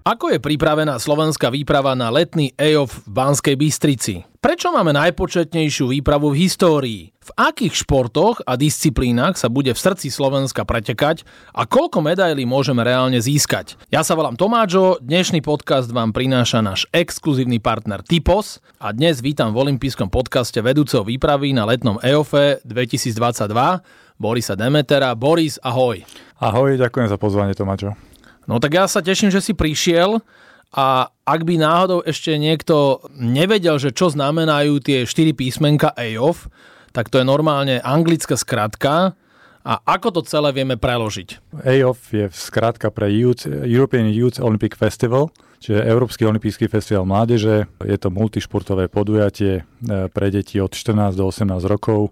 Ako je pripravená slovenská výprava na letný EOF v Banskej Bystrici? Prečo máme najpočetnejšiu výpravu v histórii? V akých športoch a disciplínach sa bude v srdci Slovenska pretekať a koľko medailí môžeme reálne získať? Ja sa volám Tomáčo, dnešný podcast vám prináša náš exkluzívny partner Typos a dnes vítam v olympijskom podcaste vedúceho výpravy na letnom EOFE 2022 Borisa Demetera. Boris, ahoj. Ahoj, ďakujem za pozvanie Tomáčo. No tak ja sa teším, že si prišiel a ak by náhodou ešte niekto nevedel, že čo znamenajú tie 4 písmenka EOF, tak to je normálne anglická skratka a ako to celé vieme preložiť? EOF je skratka pre Youth, European Youth Olympic Festival, čiže Európsky olympijský festival mládeže. Je to multišportové podujatie e, pre deti od 14 do 18 rokov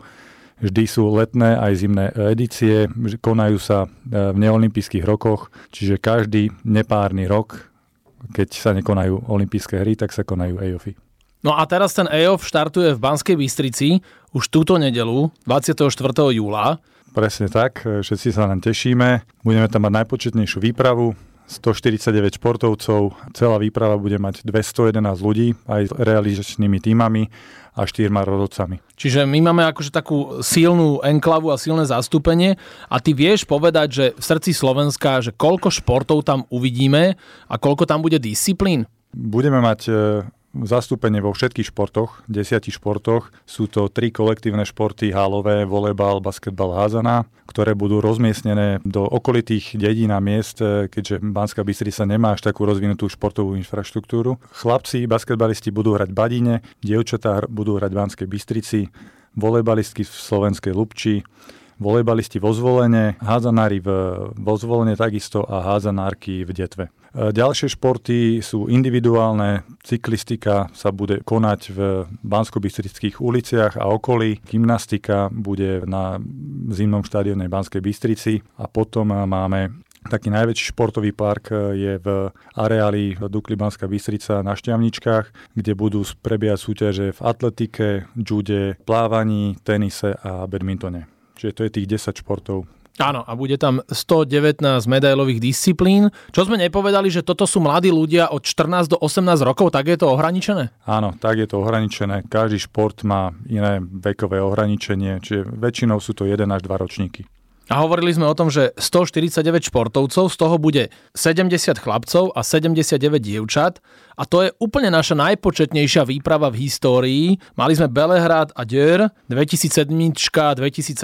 Vždy sú letné aj zimné edície, konajú sa e, v neolimpijských rokoch, čiže každý nepárny rok, keď sa nekonajú olympijské hry, tak sa konajú EOFy. No a teraz ten EOF štartuje v Banskej Bystrici už túto nedelu, 24. júla. Presne tak, všetci sa nám tešíme. Budeme tam mať najpočetnejšiu výpravu, 149 športovcov, celá výprava bude mať 211 ľudí aj s realizačnými týmami a štyrma rodocami. Čiže my máme akože takú silnú enklavu a silné zastúpenie a ty vieš povedať, že v srdci Slovenska, že koľko športov tam uvidíme a koľko tam bude disciplín? Budeme mať e, zastúpenie vo všetkých športoch, desiatich športoch. Sú to tri kolektívne športy, hálové, volejbal, basketbal, házana, ktoré budú rozmiestnené do okolitých dedín a miest, e, keďže Banská Bystrica nemá až takú rozvinutú športovú infraštruktúru. Chlapci, basketbalisti budú hrať Badine, dievčatá budú hrať v Banskej Bystrici, volejbalistky v Slovenskej Lubči, volejbalisti vo zvolenie, hádzanári v, vo takisto a hádzanárky v Detve. E, ďalšie športy sú individuálne, cyklistika sa bude konať v bansko uliciach a okolí, gymnastika bude na zimnom štadióne Banskej Bystrici a potom máme taký najväčší športový park je v areáli Dukli Banská Bystrica na Šťavničkách, kde budú prebiehať súťaže v atletike, jude, plávaní, tenise a badmintone. Čiže to je tých 10 športov. Áno, a bude tam 119 medailových disciplín. Čo sme nepovedali, že toto sú mladí ľudia od 14 do 18 rokov, tak je to ohraničené? Áno, tak je to ohraničené. Každý šport má iné vekové ohraničenie, čiže väčšinou sú to 1 až 2 ročníky. A hovorili sme o tom, že 149 športovcov, z toho bude 70 chlapcov a 79 dievčat. A to je úplne naša najpočetnejšia výprava v histórii. Mali sme Belehrad a Dür, 2007, 2017,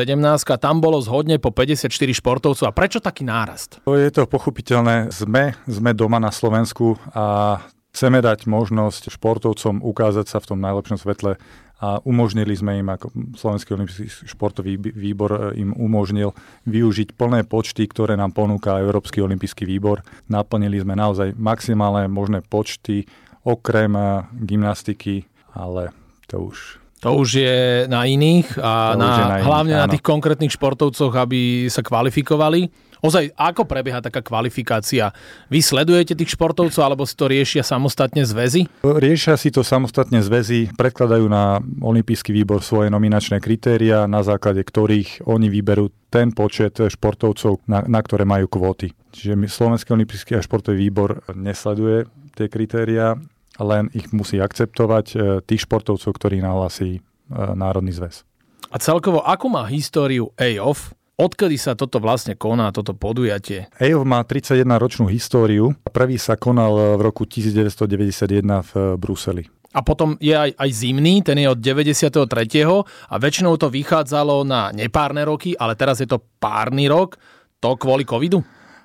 tam bolo zhodne po 54 športovcov. A prečo taký nárast? Je to pochopiteľné. Sme, sme doma na Slovensku a chceme dať možnosť športovcom ukázať sa v tom najlepšom svetle a umožnili sme im, ako Slovenský olimpijský športový výbor e, im umožnil využiť plné počty, ktoré nám ponúka Európsky olimpijský výbor. Naplnili sme naozaj maximálne možné počty, okrem e, gymnastiky, ale to už to už je na iných a na, na iných, hlavne áno. na tých konkrétnych športovcoch, aby sa kvalifikovali. Ozaj, ako prebieha taká kvalifikácia? Vy sledujete tých športovcov, alebo si to riešia samostatne zväzy? Riešia si to samostatne zväzy, predkladajú na Olympijský výbor svoje nominačné kritéria, na základe ktorých oni vyberú ten počet športovcov, na, na ktoré majú kvóty. Čiže Slovenský olympijský a športový výbor nesleduje tie kritéria, len ich musí akceptovať e, tých športovcov, ktorí nahlasí e, Národný zväz. A celkovo, akú má históriu AOF? Odkedy sa toto vlastne koná, toto podujatie? EOF má 31 ročnú históriu. Prvý sa konal v roku 1991 v Bruseli. A potom je aj, aj zimný, ten je od 93. a väčšinou to vychádzalo na nepárne roky, ale teraz je to párny rok. To kvôli covidu?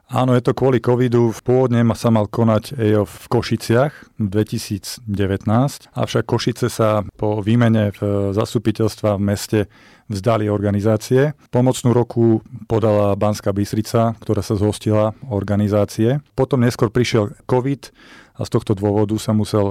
Áno, je to kvôli covidu. Pôvodne sa mal konať EOF v Košiciach v 2019, avšak Košice sa po výmene v zastupiteľstva v meste vzdali organizácie. Pomocnú roku podala Banská Bystrica, ktorá sa zhostila organizácie. Potom neskôr prišiel COVID a z tohto dôvodu sa musel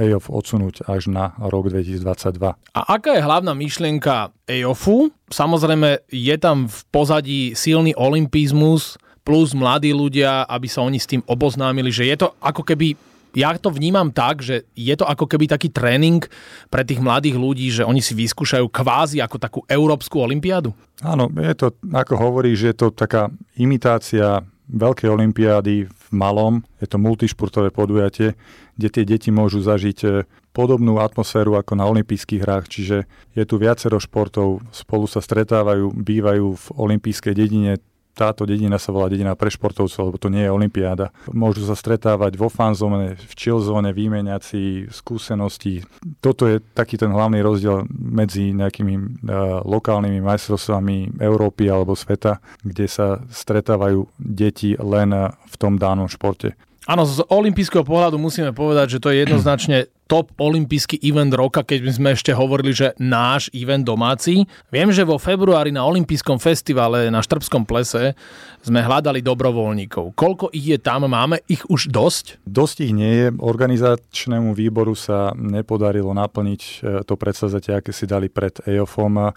EOF odsunúť až na rok 2022. A aká je hlavná myšlienka EOFu? Samozrejme, je tam v pozadí silný olimpizmus, plus mladí ľudia, aby sa oni s tým oboznámili, že je to ako keby ja to vnímam tak, že je to ako keby taký tréning pre tých mladých ľudí, že oni si vyskúšajú kvázi ako takú európsku olympiádu? Áno, je to, ako hovorí, že je to taká imitácia veľké olympiády v malom, je to multišportové podujatie, kde tie deti môžu zažiť e, podobnú atmosféru ako na olympijských hrách, čiže je tu viacero športov, spolu sa stretávajú, bývajú v olympijskej dedine, táto dedina sa volá dedina pre športovcov, lebo to nie je olympiáda. Môžu sa stretávať vo fanzóne, v chillzóne, vymeniať si skúsenosti. Toto je taký ten hlavný rozdiel medzi nejakými uh, lokálnymi majstrovstvami Európy alebo sveta, kde sa stretávajú deti len v tom danom športe. Áno, z olympijského pohľadu musíme povedať, že to je jednoznačne top olympijský event roka, keď sme ešte hovorili, že náš event domáci. Viem, že vo februári na olympijskom festivale na Štrbskom plese sme hľadali dobrovoľníkov. Koľko ich je tam? Máme ich už dosť? Dosť ich nie je. Organizačnému výboru sa nepodarilo naplniť e, to predsazatie, aké si dali pred EOFom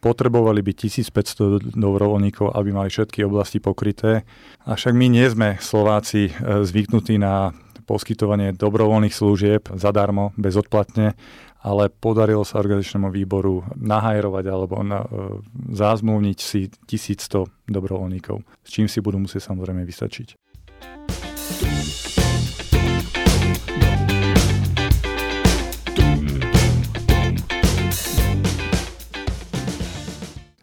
potrebovali by 1500 dobrovoľníkov, aby mali všetky oblasti pokryté. Avšak my nie sme Slováci e, zvyknutí na poskytovanie dobrovoľných služieb zadarmo, bezodplatne, ale podarilo sa organizačnému výboru nahajrovať alebo na, e, zázmluvniť si 1100 dobrovoľníkov, s čím si budú musieť samozrejme vystačiť.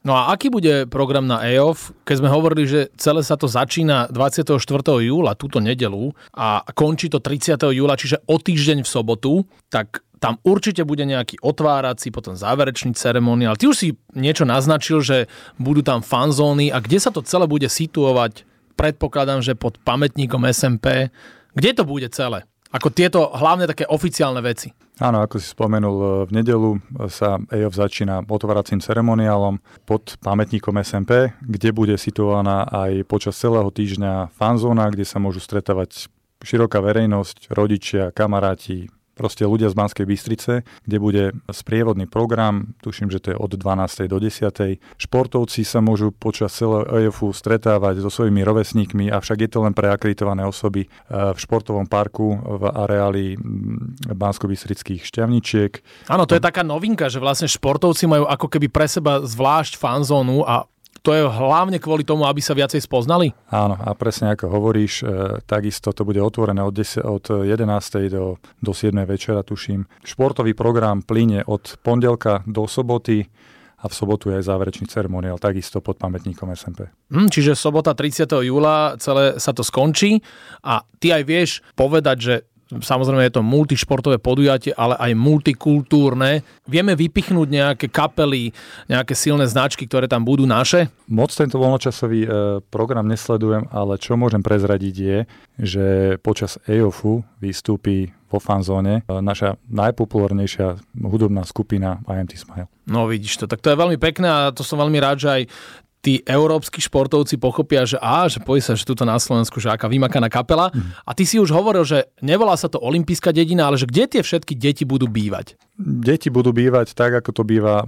No a aký bude program na EOF, keď sme hovorili, že celé sa to začína 24. júla, túto nedelu, a končí to 30. júla, čiže o týždeň v sobotu, tak tam určite bude nejaký otvárací, potom záverečný ceremoniál. Ty už si niečo naznačil, že budú tam fanzóny a kde sa to celé bude situovať? Predpokladám, že pod pamätníkom SMP. Kde to bude celé? Ako tieto hlavne také oficiálne veci. Áno, ako si spomenul, e, v nedelu sa EOF začína otváracím ceremoniálom pod pamätníkom SMP, kde bude situovaná aj počas celého týždňa fanzóna, kde sa môžu stretávať široká verejnosť, rodičia, kamaráti, proste ľudia z Banskej Bystrice, kde bude sprievodný program, tuším, že to je od 12. do 10. Športovci sa môžu počas celého EFU stretávať so svojimi rovesníkmi, avšak je to len pre akreditované osoby e, v športovom parku v areáli Bansko-Bystrických šťavničiek. Áno, to je taká novinka, že vlastne športovci majú ako keby pre seba zvlášť fanzónu a to je hlavne kvôli tomu, aby sa viacej spoznali? Áno, a presne ako hovoríš, e, takisto to bude otvorené od, 10, od 11. Do, do 7. večera, tuším. Športový program plyne od pondelka do soboty a v sobotu je aj záverečný ceremoniál, takisto pod pamätníkom SMP. Hm, čiže sobota 30. júla celé sa to skončí a ty aj vieš povedať, že Samozrejme je to multišportové podujatie, ale aj multikultúrne. Vieme vypichnúť nejaké kapely, nejaké silné značky, ktoré tam budú naše? Moc tento voľnočasový e, program nesledujem, ale čo môžem prezradiť je, že počas EOFu vystúpi vo fanzóne e, naša najpopulárnejšia hudobná skupina IMT Smile. No vidíš to, tak to je veľmi pekné a to som veľmi rád, že aj tí európsky športovci pochopia, že á, že pojí sa, že tuto na Slovensku, že aká vymakaná kapela. Mm. A ty si už hovoril, že nevolá sa to olimpijská dedina, ale že kde tie všetky deti budú bývať? Deti budú bývať tak, ako to býva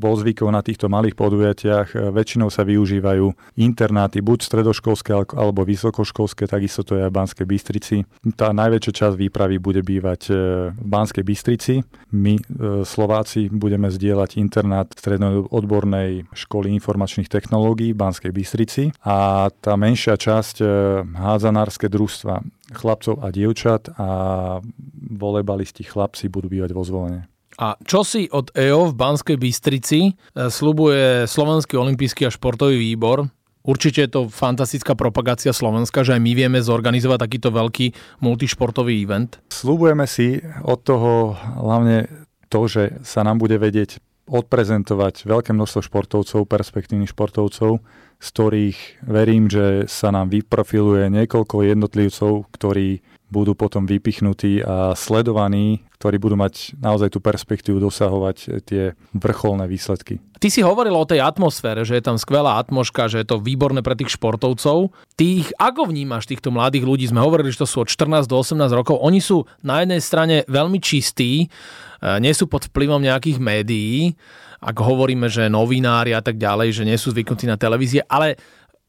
bol zvykov na týchto malých podujatiach. Väčšinou sa využívajú internáty, buď stredoškolské alebo vysokoškolské, takisto to je aj v Banskej Bystrici. Tá najväčšia časť výpravy bude bývať e, v Banskej Bystrici. My, e, Slováci, budeme zdieľať internát strednej odbornej školy informačných technológií v Banskej Bystrici a tá menšia časť e, hádzanárske družstva chlapcov a dievčat a volebalisti chlapci budú bývať vo zvolenie. A čo si od EO v Banskej Bystrici e, slubuje Slovenský olimpijský a športový výbor? Určite je to fantastická propagácia Slovenska, že aj my vieme zorganizovať takýto veľký multišportový event. Slubujeme si od toho hlavne to, že sa nám bude vedieť odprezentovať veľké množstvo športovcov, perspektívnych športovcov, z ktorých verím, že sa nám vyprofiluje niekoľko jednotlivcov, ktorí budú potom vypichnutí a sledovaní, ktorí budú mať naozaj tú perspektívu dosahovať tie vrcholné výsledky. Ty si hovoril o tej atmosfére, že je tam skvelá atmoška, že je to výborné pre tých športovcov. Ty ich ako vnímaš, týchto mladých ľudí? Sme hovorili, že to sú od 14 do 18 rokov. Oni sú na jednej strane veľmi čistí, e, nie sú pod vplyvom nejakých médií, ak hovoríme, že novinári a tak ďalej, že nie sú zvyknutí na televízie, ale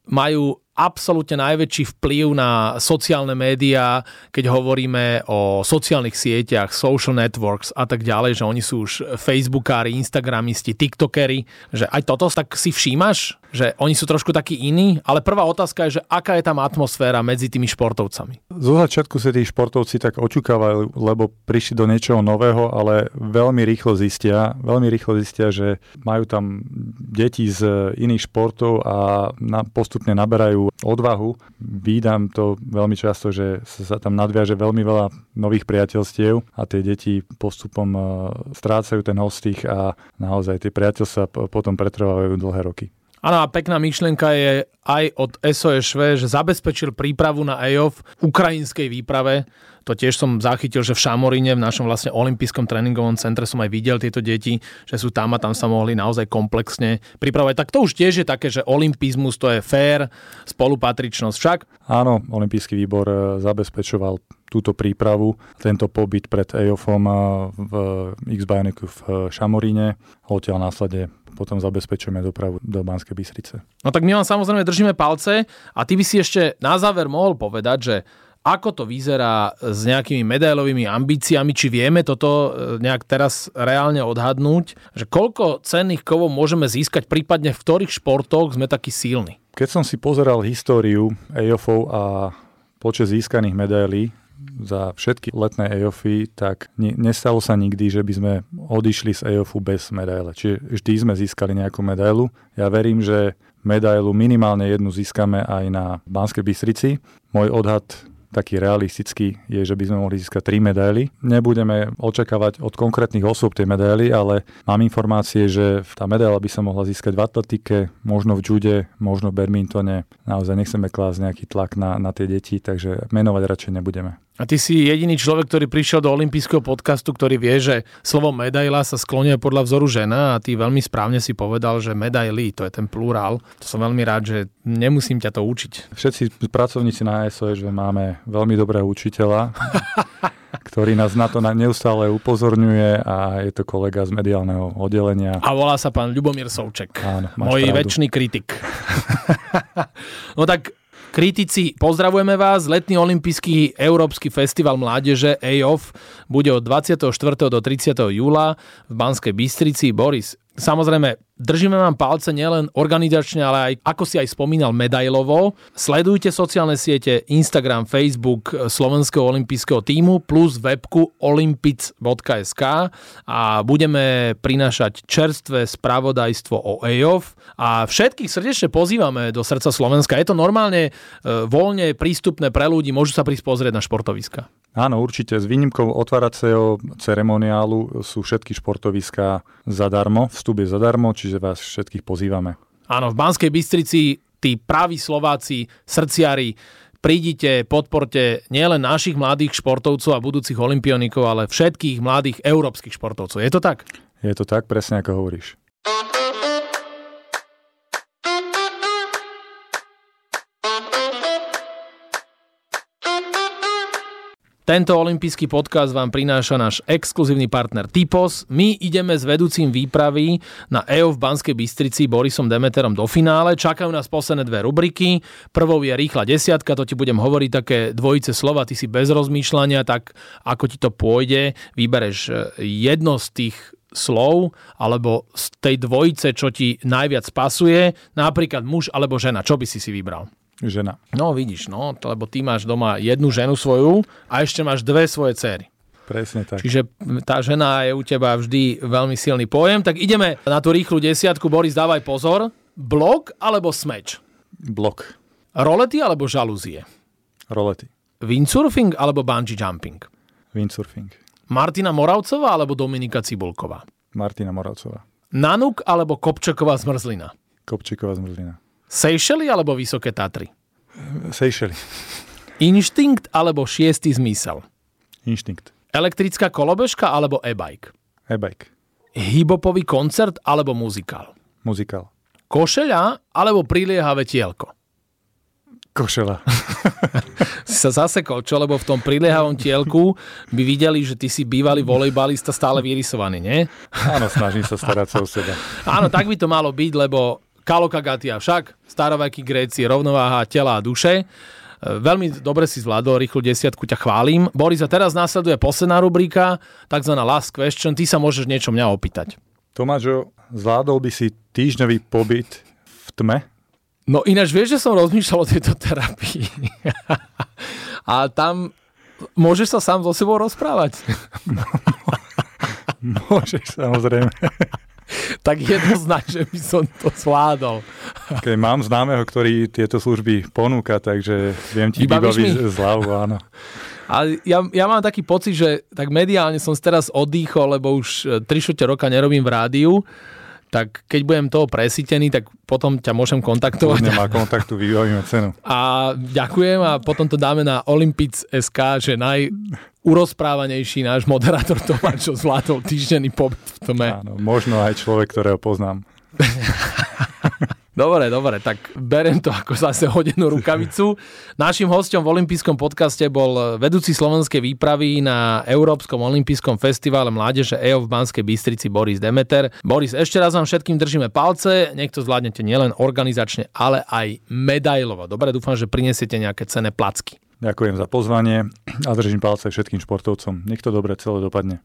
majú absolútne najväčší vplyv na sociálne médiá, keď hovoríme o sociálnych sieťach, social networks a tak ďalej, že oni sú už facebookári, instagramisti, tiktokery, že aj toto tak si všímaš, že oni sú trošku takí iní, ale prvá otázka je, že aká je tam atmosféra medzi tými športovcami? Zo začiatku sa tí športovci tak očukávajú, lebo prišli do niečoho nového, ale veľmi rýchlo zistia, veľmi rýchlo zistia, že majú tam deti z iných športov a postupne naberajú odvahu. Vídam to veľmi často, že sa tam nadviaže veľmi veľa nových priateľstiev a tie deti postupom e, strácajú ten hostých a naozaj tie priateľstva potom pretrvávajú dlhé roky. Áno a pekná myšlienka je aj od SOSV, že zabezpečil prípravu na EOF v ukrajinskej výprave. To tiež som zachytil, že v Šamoríne, v našom vlastne olympijskom tréningovom centre som aj videl tieto deti, že sú tam a tam sa mohli naozaj komplexne pripravovať. Tak to už tiež je také, že olympizmus to je fér, spolupatričnosť však. Áno, olympijský výbor e, zabezpečoval túto prípravu, tento pobyt pred EOFom e, v x v Šamoríne. Odtiaľ následne potom zabezpečujeme dopravu do Banskej Bystrice. No tak my vám samozrejme držíme palce a ty by si ešte na záver mohol povedať, že ako to vyzerá s nejakými medailovými ambíciami, či vieme toto e, nejak teraz reálne odhadnúť, že koľko cenných kovov môžeme získať, prípadne v ktorých športoch sme takí sílni? Keď som si pozeral históriu EOFov a počet získaných medailí za všetky letné EOFy, tak ne, nestalo sa nikdy, že by sme odišli z EOFu bez medaile. Čiže vždy sme získali nejakú medailu. Ja verím, že medailu minimálne jednu získame aj na Banskej Bystrici. Môj odhad taký realistický je, že by sme mohli získať tri medaily. Nebudeme očakávať od konkrétnych osôb tie medaily, ale mám informácie, že tá medaila by sa mohla získať v atletike, možno v jude, možno v badmintone. Naozaj nechceme klásť nejaký tlak na, na tie deti, takže menovať radšej nebudeme. A ty si jediný človek, ktorý prišiel do olympijského podcastu, ktorý vie, že slovo medaila sa sklonia podľa vzoru žena a ty veľmi správne si povedal, že medaily, to je ten plurál. To som veľmi rád, že nemusím ťa to učiť. Všetci pracovníci na SOS, že máme veľmi dobrého učiteľa, ktorý nás na to neustále upozorňuje a je to kolega z mediálneho oddelenia. A volá sa pán Ľubomír Souček. Áno, môj pravdu. väčší kritik. no tak Kritici, pozdravujeme vás. Letný olimpijský Európsky festival mládeže EOF bude od 24. do 30. júla v Banskej Bystrici. Boris, samozrejme, Držíme vám palce nielen organizačne, ale aj, ako si aj spomínal, medailovo. Sledujte sociálne siete Instagram, Facebook Slovenského olympijského týmu plus webku olympic.sk a budeme prinášať čerstvé spravodajstvo o EOF a všetkých srdečne pozývame do srdca Slovenska. Je to normálne e, voľne prístupné pre ľudí, môžu sa prísť pozrieť na športoviska. Áno, určite. S výnimkou otváracieho ceremoniálu sú všetky športoviská zadarmo. Vstup je zadarmo, čiže vás všetkých pozývame. Áno, v Banskej Bystrici tí praví Slováci, srdciari, prídite, podporte nielen našich mladých športovcov a budúcich olimpionikov, ale všetkých mladých európskych športovcov. Je to tak? Je to tak, presne ako hovoríš. Tento olimpijský podcast vám prináša náš exkluzívny partner Typos. My ideme s vedúcim výpravy na EO v Banskej Bystrici Borisom Demeterom do finále. Čakajú nás posledné dve rubriky. Prvou je rýchla desiatka, to ti budem hovoriť také dvojice slova, ty si bez rozmýšľania, tak ako ti to pôjde, vybereš e, jedno z tých slov alebo z tej dvojice, čo ti najviac pasuje, napríklad muž alebo žena. Čo by si si vybral? Žena. No vidíš, no, lebo ty máš doma jednu ženu svoju a ešte máš dve svoje céry. Presne tak. Čiže tá žena je u teba vždy veľmi silný pojem. Tak ideme na tú rýchlu desiatku. Boris, dávaj pozor. Blok alebo smeč? Blok. Rolety alebo žalúzie? Rolety. Windsurfing alebo bungee jumping? Windsurfing. Martina Moravcová alebo Dominika Cibulková? Martina Moravcová. Nanuk alebo Kopčeková zmrzlina? Kopčíková zmrzlina. Seychely alebo Vysoké Tatry? Seychely. Inštinkt alebo šiestý zmysel? Inštinkt. Elektrická kolobežka alebo e-bike? E-bike. Hibopový koncert alebo muzikál? Muzikál. Košeľa alebo priliehavé tielko? Košela. si sa zasekol, čo? Lebo v tom priliehavom tielku by videli, že ty si bývalý volejbalista stále vyrysovaný, nie? Áno, snažím sa starať sa o seba. Áno, tak by to malo byť, lebo Kalokagatia však, starovekí Gréci, rovnováha tela a duše. E, veľmi dobre si zvládol, rýchlu desiatku ťa chválim. Boris, a teraz následuje posledná rubrika, tzv. last question. Ty sa môžeš niečo mňa opýtať. Tomášo, zvládol by si týždňový pobyt v tme? No ináč vieš, že som rozmýšľal o tejto terapii. a tam môžeš sa sám so sebou rozprávať. Môžeš, samozrejme. tak jednoznačne by som to zvládol. Okay, mám známeho, ktorý tieto služby ponúka, takže viem ti vybaviť zľavu, áno. A ja, ja mám taký pocit, že tak mediálne som teraz oddychol, lebo už 3 roka nerobím v rádiu tak keď budem toho presítený, tak potom ťa môžem kontaktovať. Nemá kontaktu, vybavíme cenu. A ďakujem a potom to dáme na Olympic.sk, že najurozprávanejší náš moderátor Tomáš, čo zvládol týždenný pobyt v tome. Áno, možno aj človek, ktorého poznám. Dobre, dobre, tak berem to ako zase hodenú rukavicu. Našim hostom v olympijskom podcaste bol vedúci slovenskej výpravy na Európskom olympijskom festivale Mládeže EO v Banskej Bystrici Boris Demeter. Boris, ešte raz vám všetkým držíme palce, nech to zvládnete nielen organizačne, ale aj medailovo. Dobre, dúfam, že prinesiete nejaké cené placky. Ďakujem za pozvanie a držím palce všetkým športovcom. Nech to dobre celé dopadne.